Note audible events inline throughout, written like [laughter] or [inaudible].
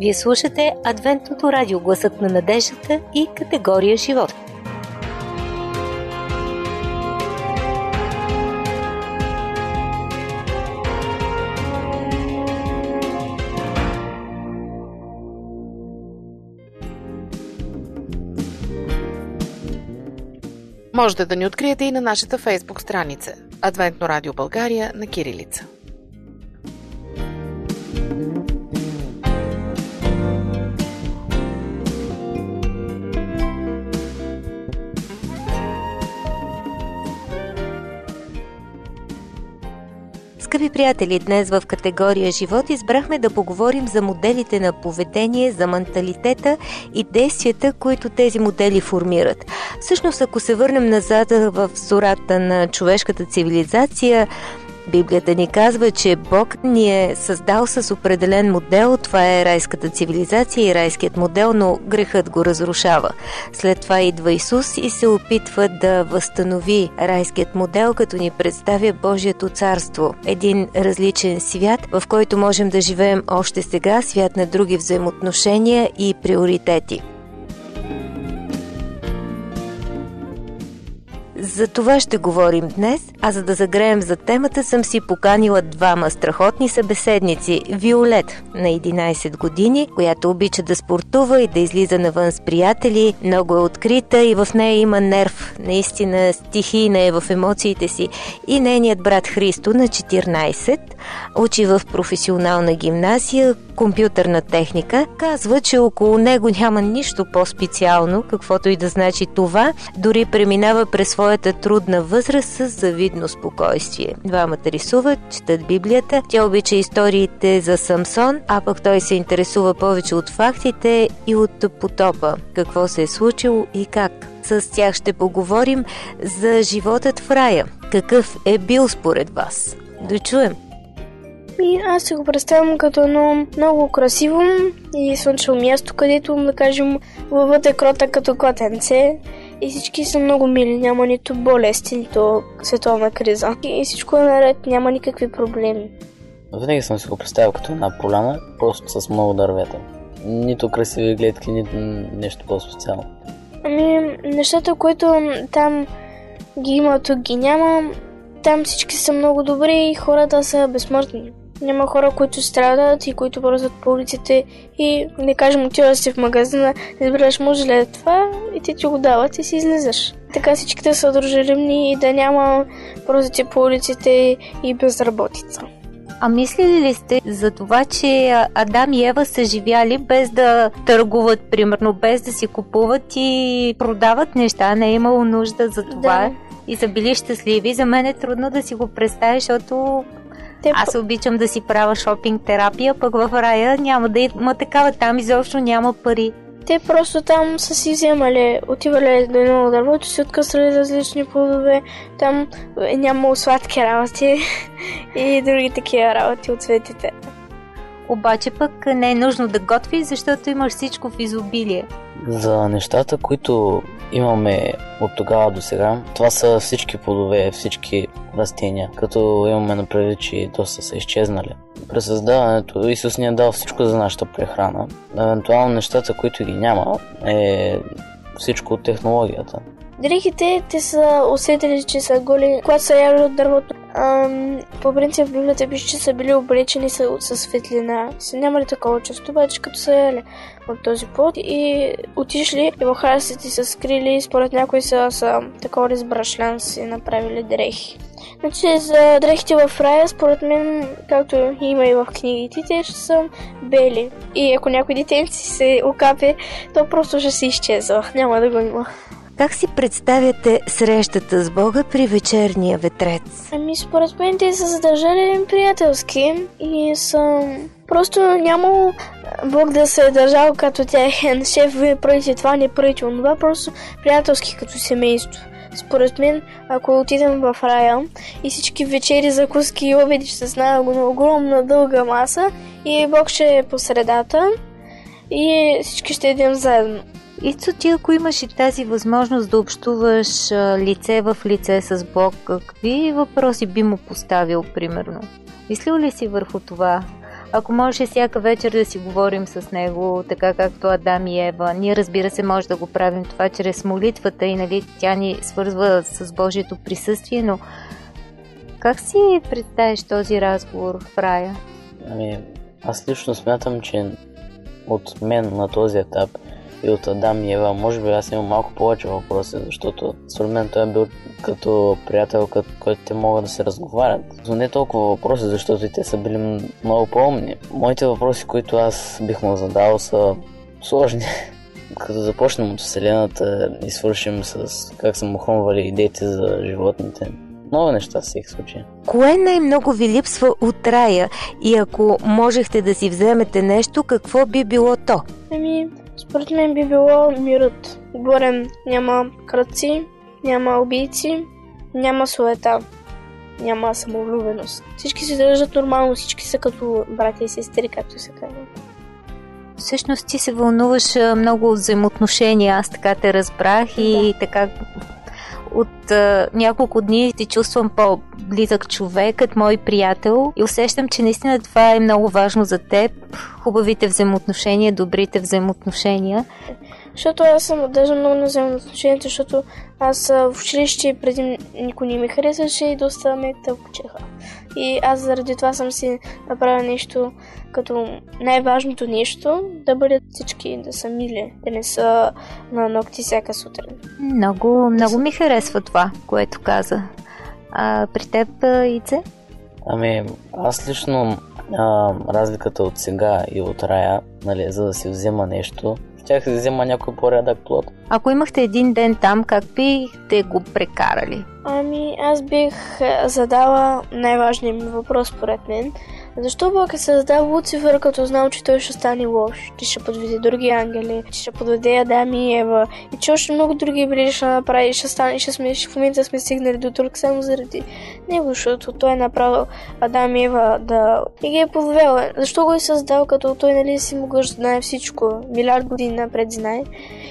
Вие слушате Адвентното радио Гласът на надеждата и категория живот. Можете да ни откриете и на нашата фейсбук страница Адвентно радио България на Кирилица. Скъпи приятели, днес в категория живот избрахме да поговорим за моделите на поведение, за менталитета и действията, които тези модели формират. Всъщност, ако се върнем назад в зората на човешката цивилизация, Библията ни казва, че Бог ни е създал с определен модел. Това е райската цивилизация и райският модел, но грехът го разрушава. След това идва Исус и се опитва да възстанови райският модел, като ни представя Божието царство. Един различен свят, в който можем да живеем още сега, свят на други взаимоотношения и приоритети. За това ще говорим днес, а за да загреем за темата съм си поканила двама страхотни събеседници. Виолет на 11 години, която обича да спортува и да излиза навън с приятели, много е открита и в нея има нерв, наистина стихийна е в емоциите си. И нейният брат Христо на 14 учи в професионална гимназия, компютърна техника, казва, че около него няма нищо по-специално, каквото и да значи това, дори преминава през своята трудна възраст с завидно спокойствие. Двамата рисуват, четат Библията, тя обича историите за Самсон, а пък той се интересува повече от фактите и от потопа, какво се е случило и как. С тях ще поговорим за животът в рая. Какъв е бил според вас? Да чуем! И аз се го представям като едно много красиво и слънчево място, където, да кажем, лъвът е крота като котенце и всички са много мили, няма нито болести, нито световна криза. И всичко е наред, няма никакви проблеми. Винаги съм си го представил като една поляна, просто с много дървета. Нито красиви гледки, нито нещо по-специално. Ами, нещата, които там ги има, тук ги няма, там всички са много добри и хората са безсмъртни. Няма хора, които страдат и които бързат по улиците и, не кажем, отиваш си в магазина, избираш ли е това и ти ти го дават и си излизаш. Така всичките са дружелюбни и да няма бързате по улиците и безработица. А мислили ли сте за това, че Адам и Ева са живяли без да търгуват, примерно, без да си купуват и продават неща? Не е имало нужда за това. Да. И са били щастливи. За мен е трудно да си го представя, защото Те аз обичам да си правя шопинг терапия, пък в рая няма да има такава. Там изобщо няма пари. Те просто там са си вземали, отивали до едно дървото, си откъсвали различни плодове, там е нямало сладки работи [laughs] и други такива работи от цветите. Обаче пък не е нужно да готвиш, защото имаш всичко в изобилие. За нещата, които имаме от тогава до сега, това са всички плодове, всички растения, като имаме направи, че доста са изчезнали. През създаването Исус ни е дал всичко за нашата прехрана. Евентуално нещата, които ги няма, е всичко от технологията. Дрехите, те са усетили, че са голи, когато са яли от дървото. Ам, по принцип в Библията пише, че са били облечени с, с светлина. Са нямали такова чувство, обаче като са яли от този плод и отишли и в храстите са скрили, според някои са, са такова с си направили дрехи. Значи за дрехите в рая, според мен, както има и в книгите, те ще са бели. И ако някой детенци се окапе, то просто ще се изчезва. Няма да го има. Как си представяте срещата с Бога при вечерния ветрец? Ами според мен те са задържали приятелски и са... Просто нямало Бог да се е държал като тяхен шеф, вие правите това, не правите онова, просто приятелски като семейство. Според мен, ако отидем в рая и всички вечери, закуски и обеди ще знаят на огромна дълга маса и Бог ще е по средата и всички ще едем заедно. Ицо, ти ако имаш и тази възможност да общуваш лице в лице с Бог, какви въпроси би му поставил, примерно? Мислил ли си върху това? Ако може всяка вечер да си говорим с него, така както Адам и Ева, ние разбира се може да го правим това чрез молитвата и нали, тя ни свързва с Божието присъствие, но как си представиш този разговор в рая? Ами, аз лично смятам, че от мен на този етап и от Адам и Ева, може би аз имам малко повече въпроси, защото според мен той е бил като приятел, като който те могат да се разговарят. Но не толкова въпроси, защото и те са били много по-умни. Моите въпроси, които аз бих му задал са сложни. [laughs] Като започнем от Вселената и свършим с как са му хрумвали идеите за животните, много неща в всеки случай. Кое най-много ви липсва от рая и ако можехте да си вземете нещо, какво би било то? Ами, според мен би било мирът. Горем няма кръци, няма убийци, няма суета, няма самовлюбеност. Всички се държат нормално, всички са като братя и сестри, както се казва. Всъщност ти се вълнуваш много от взаимоотношения, аз така те разбрах и така от а, няколко дни ти чувствам по-близък човек, като мой приятел и усещам, че наистина това е много важно за теб. Хубавите взаимоотношения, добрите взаимоотношения. Защото аз съм даже много на взаимоотношенията, защото аз в училище преди никой не ми харесваше и доста ме тълкочиха. И аз заради това съм си направила нещо като най-важното нещо да бъдат всички да са мили, да не са на ногти всяка сутрин. Много, много ми харесва това, което каза. А при теб, Ице? Ами, аз лично а, разликата от сега и от рая, нали, за да си взема нещо, щях да взема някой по-рядък плод. Ако имахте един ден там, как бихте го прекарали? Ами, аз бих задала най-важният ми въпрос, според мен. Защо Бог е създал Луцифер, като знал, че той ще стане лош, че ще подведе други ангели, че ще подведе Адам и Ева и че още много други били ще направи, ще стане, ще сме, в момента сме стигнали до тук само заради него, защото той е направил Адам и Ева да и ги е подвел. Защо го е създал, като той нали си могъл да знае всичко, милиард години напред знае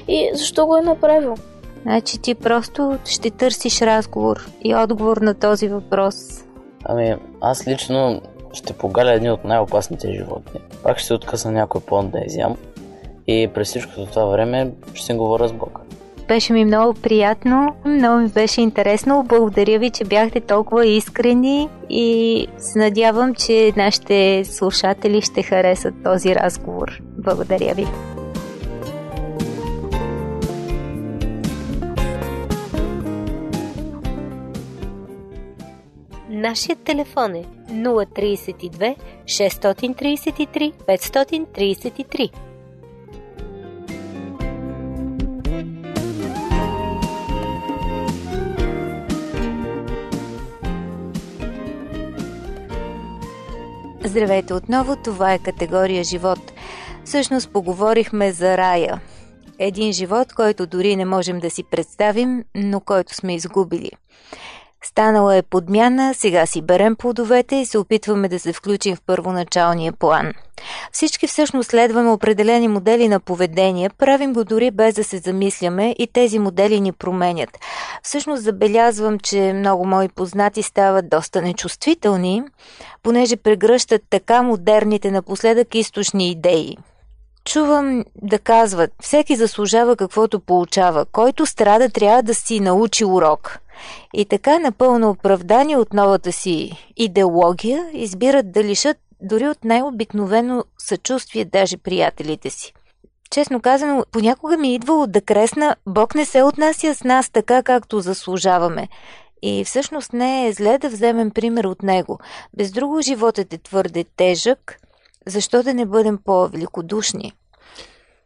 и защо го е направил? Значи ти просто ще търсиш разговор и отговор на този въпрос. Ами, аз лично ще погаля едни от най-опасните животни. Пак ще се откъсна някой плод да изям и през всичкото това време ще си говоря с Бог. Беше ми много приятно, много ми беше интересно. Благодаря ви, че бяхте толкова искрени и се надявам, че нашите слушатели ще харесат този разговор. Благодаря ви. Нашият телефон е 032 633 533. Здравейте отново, това е категория живот. Всъщност поговорихме за рая. Един живот, който дори не можем да си представим, но който сме изгубили. Станала е подмяна, сега си берем плодовете и се опитваме да се включим в първоначалния план. Всички всъщност следваме определени модели на поведение, правим го дори без да се замисляме и тези модели ни променят. Всъщност забелязвам, че много мои познати стават доста нечувствителни, понеже прегръщат така модерните напоследък източни идеи. Чувам да казват, всеки заслужава каквото получава, който страда трябва да си научи урок – и така напълно оправдани от новата си идеология, избират да лишат дори от най-обикновено съчувствие даже приятелите си. Честно казано, понякога ми е идвало да кресна, Бог не се отнася с нас така, както заслужаваме. И всъщност не е зле да вземем пример от него. Без друго животът е твърде тежък, защо да не бъдем по-великодушни?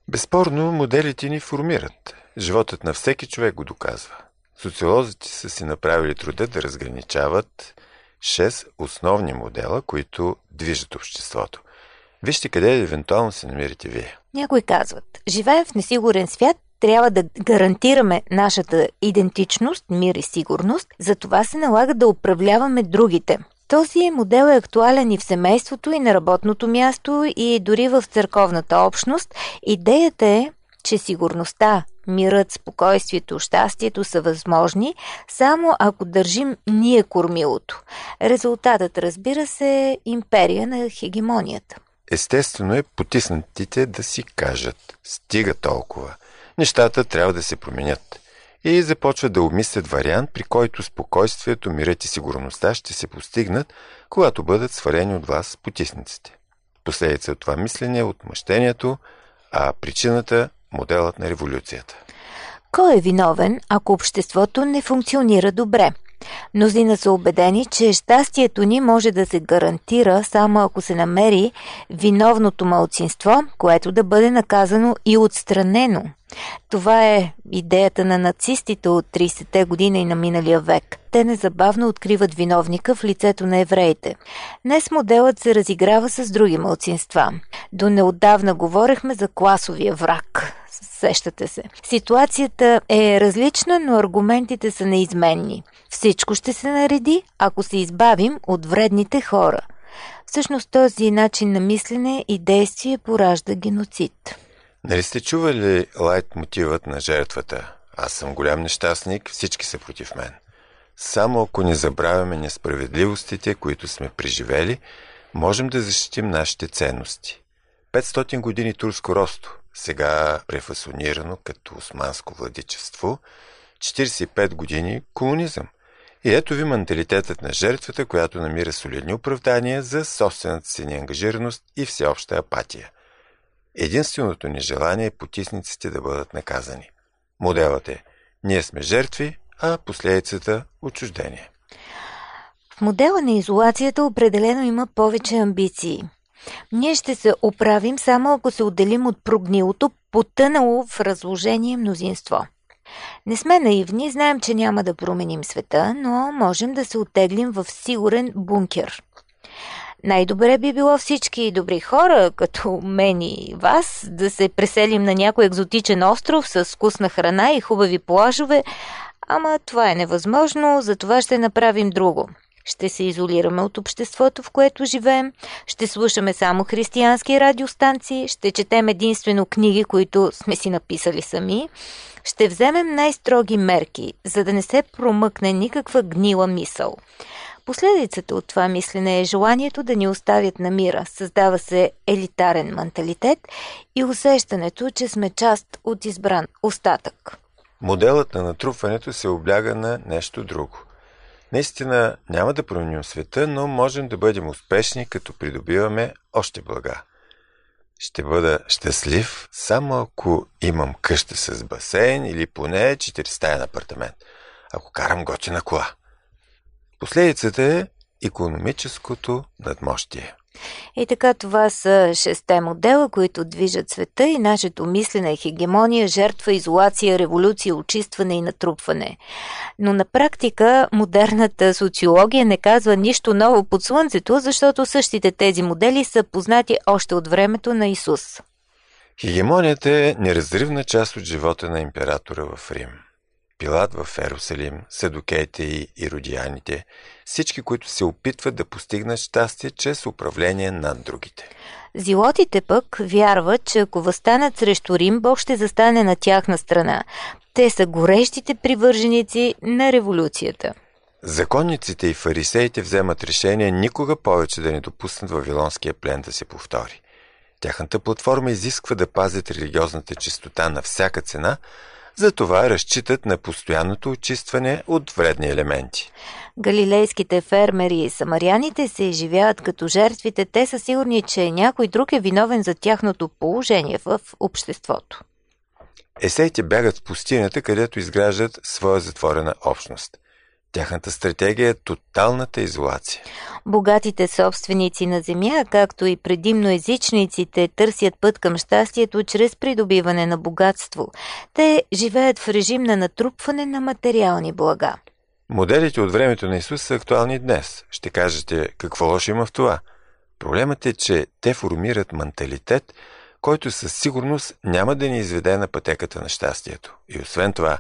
Безспорно, моделите ни формират. Животът на всеки човек го доказва. Социолозите са си направили труда да разграничават шест основни модела, които движат обществото. Вижте къде евентуално се намирате вие. Някои казват, живеем в несигурен свят, трябва да гарантираме нашата идентичност, мир и сигурност, затова се налага да управляваме другите. Този модел е актуален и в семейството, и на работното място, и дори в църковната общност. Идеята е, че сигурността, Мирът, спокойствието, щастието са възможни, само ако държим ние кормилото. Резултатът, разбира се, е империя на хегемонията. Естествено е потиснатите да си кажат «Стига толкова! Нещата трябва да се променят» и започват да обмислят вариант, при който спокойствието, мирът и сигурността ще се постигнат, когато бъдат сварени от вас потисниците. Последица от това мислене е отмъщението, а причината – моделът на революцията. Кой е виновен, ако обществото не функционира добре? Мнозина са убедени, че щастието ни може да се гарантира само ако се намери виновното малцинство, което да бъде наказано и отстранено. Това е идеята на нацистите от 30-те години и на миналия век. Те незабавно откриват виновника в лицето на евреите. Днес моделът се разиграва с други малцинства. До неотдавна говорехме за класовия враг. Сещате се. Ситуацията е различна, но аргументите са неизменни. Всичко ще се нареди, ако се избавим от вредните хора. Всъщност този начин на мислене и действие поражда геноцид. Нали сте чували лайт мотивът на жертвата? Аз съм голям нещастник, всички са против мен. Само ако не забравяме несправедливостите, които сме преживели, можем да защитим нашите ценности. 500 години турско росто, сега префасонирано като османско владичество, 45 години комунизъм. И ето ви менталитетът на жертвата, която намира солидни оправдания за собствената си неангажираност и всеобща апатия. Единственото ни желание е потисниците да бъдат наказани. Моделът е ние сме жертви, а последицата – отчуждение. В модела на изолацията определено има повече амбиции. Ние ще се оправим само ако се отделим от прогнилото, потънало в разложение мнозинство. Не сме наивни, знаем, че няма да променим света, но можем да се оттеглим в сигурен бункер. Най-добре би било всички добри хора, като мен и вас, да се преселим на някой екзотичен остров с вкусна храна и хубави плажове, ама това е невъзможно, затова ще направим друго. Ще се изолираме от обществото, в което живеем, ще слушаме само християнски радиостанции, ще четем единствено книги, които сме си написали сами, ще вземем най-строги мерки, за да не се промъкне никаква гнила мисъл. Последицата от това мислене е желанието да ни оставят на мира. Създава се елитарен менталитет и усещането, че сме част от избран остатък. Моделът на натрупването се обляга на нещо друго. Наистина няма да променим света, но можем да бъдем успешни, като придобиваме още блага. Ще бъда щастлив, само ако имам къща с басейн или поне 4 стаен апартамент, ако карам готина кола. Последицата е економическото надмощие. И така това са шесте модела, които движат света и нашето мислене хегемония, жертва, изолация, революция, очистване и натрупване. Но на практика модерната социология не казва нищо ново под слънцето, защото същите тези модели са познати още от времето на Исус. Хегемонията е неразривна част от живота на императора в Рим. Пилат в Ерусалим, Седокейте и иродияните, всички, които се опитват да постигнат щастие чрез управление над другите. Зилотите пък вярват, че ако възстанат срещу Рим, Бог ще застане на тяхна страна. Те са горещите привърженици на революцията. Законниците и фарисеите вземат решение никога повече да не допуснат Вавилонския плен да се повтори. Тяхната платформа изисква да пазят религиозната чистота на всяка цена – затова разчитат на постоянното очистване от вредни елементи. Галилейските фермери и самаряните се изживяват като жертвите. Те са сигурни, че някой друг е виновен за тяхното положение в обществото. Есеите бягат в пустинята, където изграждат своя затворена общност. Тяхната стратегия е тоталната изолация. Богатите собственици на земя, както и предимно езичниците, търсят път към щастието чрез придобиване на богатство. Те живеят в режим на натрупване на материални блага. Моделите от времето на Исус са актуални днес. Ще кажете, какво лошо има в това? Проблемът е, че те формират менталитет, който със сигурност няма да ни изведе на пътеката на щастието. И освен това,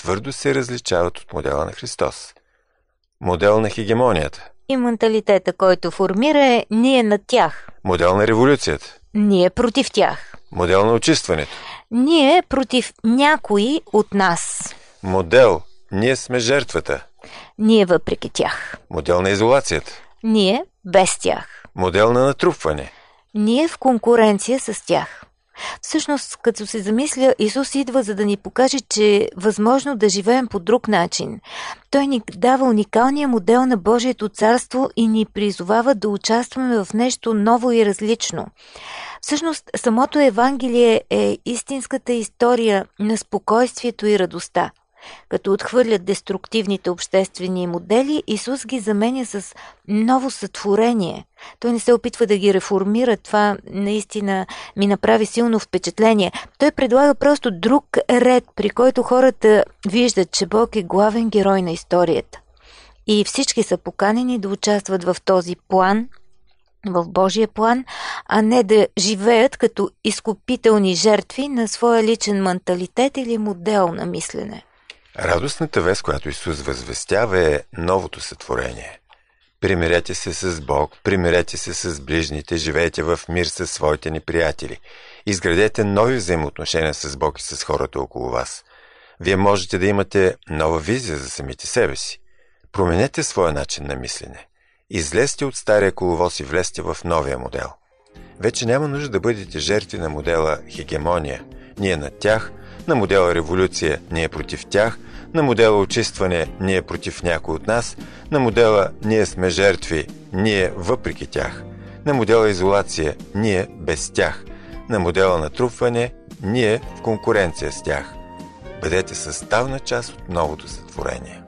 твърдо се различават от модела на Христос. Модел на хегемонията. И менталитета, който формира е ние над тях. Модел на революцията. Ние против тях. Модел на очистването. Ние против някои от нас. Модел. Ние сме жертвата. Ние въпреки тях. Модел на изолацията. Ние без тях. Модел на натрупване. Ние в конкуренция с тях. Всъщност, като се замисля, Исус идва за да ни покаже, че е възможно да живеем по друг начин. Той ни дава уникалния модел на Божието царство и ни призовава да участваме в нещо ново и различно. Всъщност, самото Евангелие е истинската история на спокойствието и радостта. Като отхвърлят деструктивните обществени модели, Исус ги заменя с ново сътворение. Той не се опитва да ги реформира. Това наистина ми направи силно впечатление. Той предлага просто друг ред, при който хората виждат, че Бог е главен герой на историята. И всички са поканени да участват в този план, в Божия план, а не да живеят като изкупителни жертви на своя личен менталитет или модел на мислене. Радостната вест, която Исус възвестява е новото сътворение. Примирете се с Бог, примирете се с ближните, живеете в мир с своите ни приятели. Изградете нови взаимоотношения с Бог и с хората около вас. Вие можете да имате нова визия за самите себе си. Променете своя начин на мислене. Излезте от стария коловоз и влезте в новия модел. Вече няма нужда да бъдете жертви на модела хегемония. Ние над тях, на модела революция ние против тях, на модела очистване ние против някой от нас, на модела ние сме жертви, ние въпреки тях, на модела изолация ние без тях, на модела натрупване ние в конкуренция с тях. Бъдете съставна част от новото сътворение.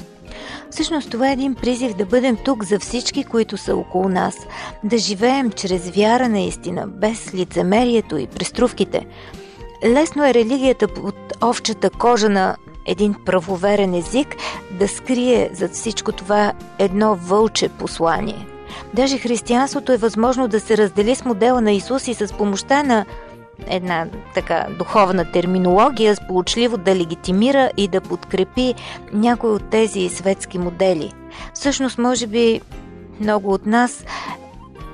Всъщност това е един призив да бъдем тук за всички, които са около нас, да живеем чрез вяра наистина, без лицемерието и преструвките. Лесно е религията под овчата кожа на един правоверен език да скрие зад всичко това едно вълче послание. Даже християнството е възможно да се раздели с модела на Исус и с помощта на една така духовна терминология, сполучливо да легитимира и да подкрепи някой от тези светски модели. Всъщност, може би, много от нас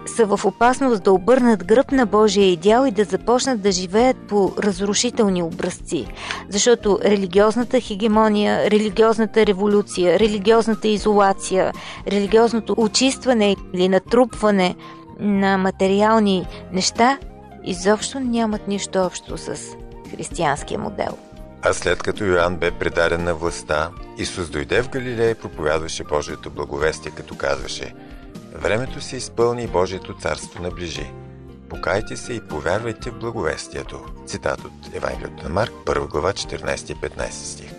са в опасност да обърнат гръб на Божия идеал и да започнат да живеят по разрушителни образци. Защото религиозната хегемония, религиозната революция, религиозната изолация, религиозното очистване или натрупване на материални неща изобщо нямат нищо общо с християнския модел. А след като Йоанн бе предаден на властта, Исус дойде в Галилея и проповядваше Божието благовестие, като казваше Времето се изпълни и Божието царство наближи. Покайте се и повярвайте в благовестието. Цитат от Евангелието на Марк, 1 глава, 14 и 15 стих.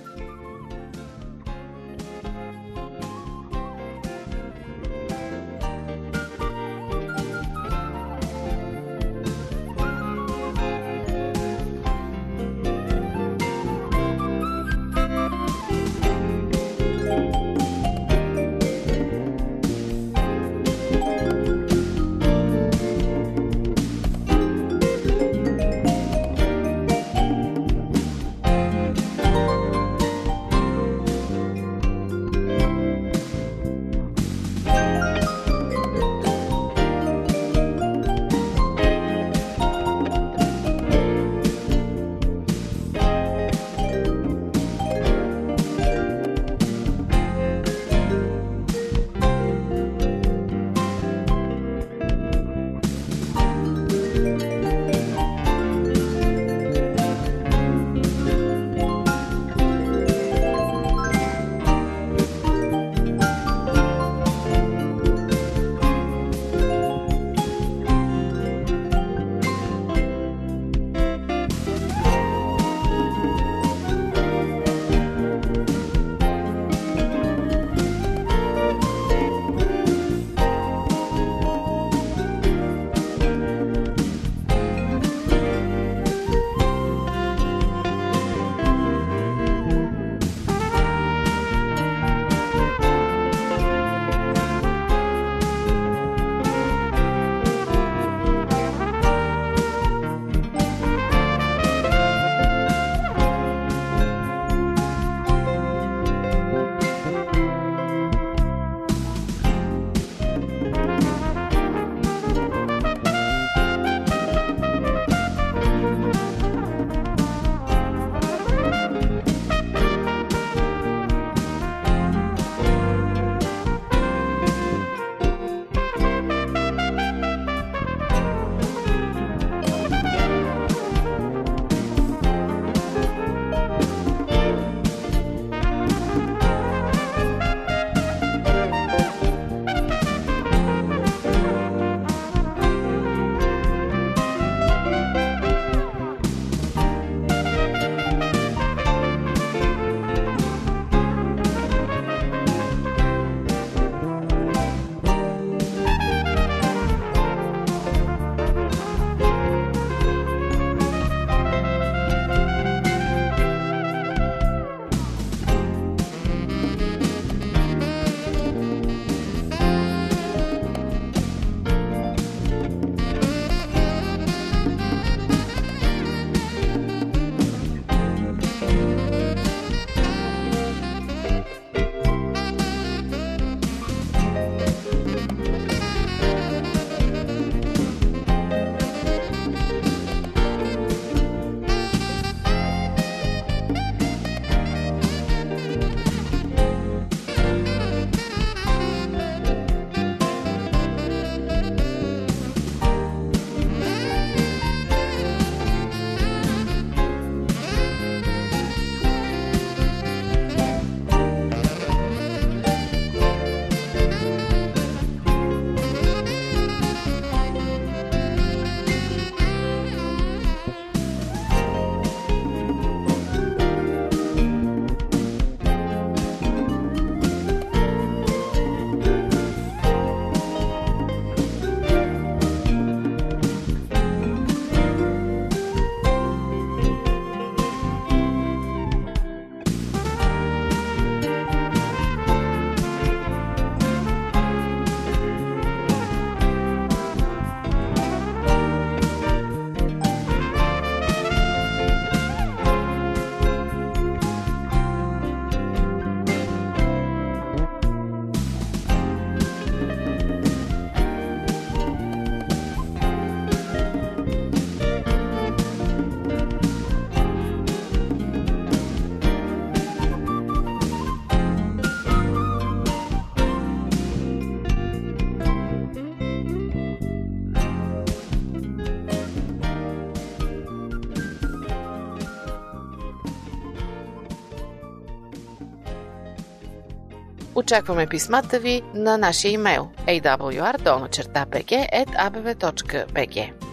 Очакваме писмата ви на нашия имейл awr.bg.abv.bg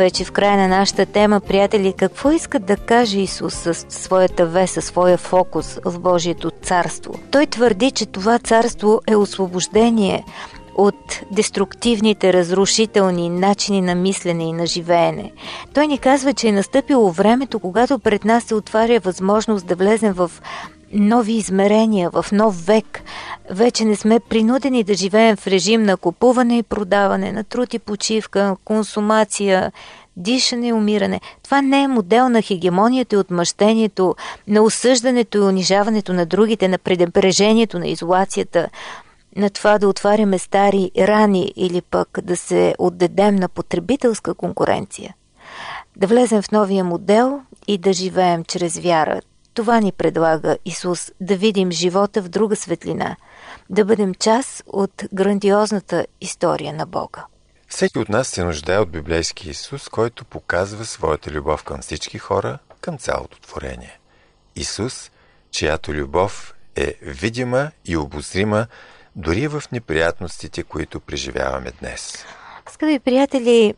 вече в края на нашата тема, приятели, какво иска да каже Исус с своята веса, своя фокус в Божието царство? Той твърди, че това царство е освобождение от деструктивните, разрушителни начини на мислене и на живеене. Той ни казва, че е настъпило времето, когато пред нас се отваря възможност да влезем в нови измерения, в нов век. Вече не сме принудени да живеем в режим на купуване и продаване, на труд и почивка, консумация, дишане и умиране. Това не е модел на хегемонията и отмъщението, на осъждането и унижаването на другите, на предепрежението, на изолацията, на това да отваряме стари рани или пък да се отдадем на потребителска конкуренция. Да влезем в новия модел и да живеем чрез вяра. Това ни предлага Исус да видим живота в друга светлина, да бъдем част от грандиозната история на Бога. Всеки от нас се нуждае от библейски Исус, който показва своята любов към всички хора, към цялото творение. Исус, чиято любов е видима и обозрима дори в неприятностите, които преживяваме днес. Скъпи приятели,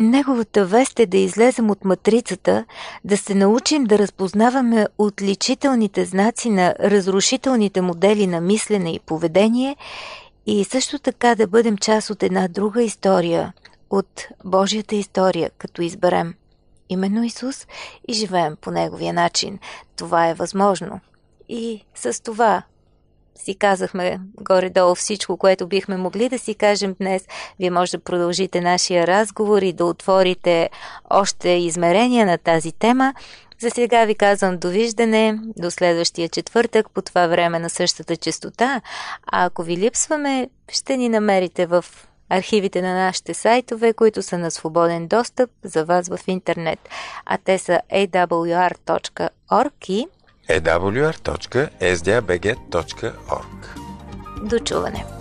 Неговата вест е да излезем от матрицата, да се научим да разпознаваме отличителните знаци на разрушителните модели на мислене и поведение и също така да бъдем част от една друга история, от Божията история, като изберем именно Исус и живеем по Неговия начин. Това е възможно. И с това си казахме горе-долу всичко, което бихме могли да си кажем днес. Вие може да продължите нашия разговор и да отворите още измерения на тази тема. За сега ви казвам довиждане до следващия четвъртък по това време на същата частота. А ако ви липсваме, ще ни намерите в архивите на нашите сайтове, които са на свободен достъп за вас в интернет. А те са awr.org и awr.sdabg.org До чуване!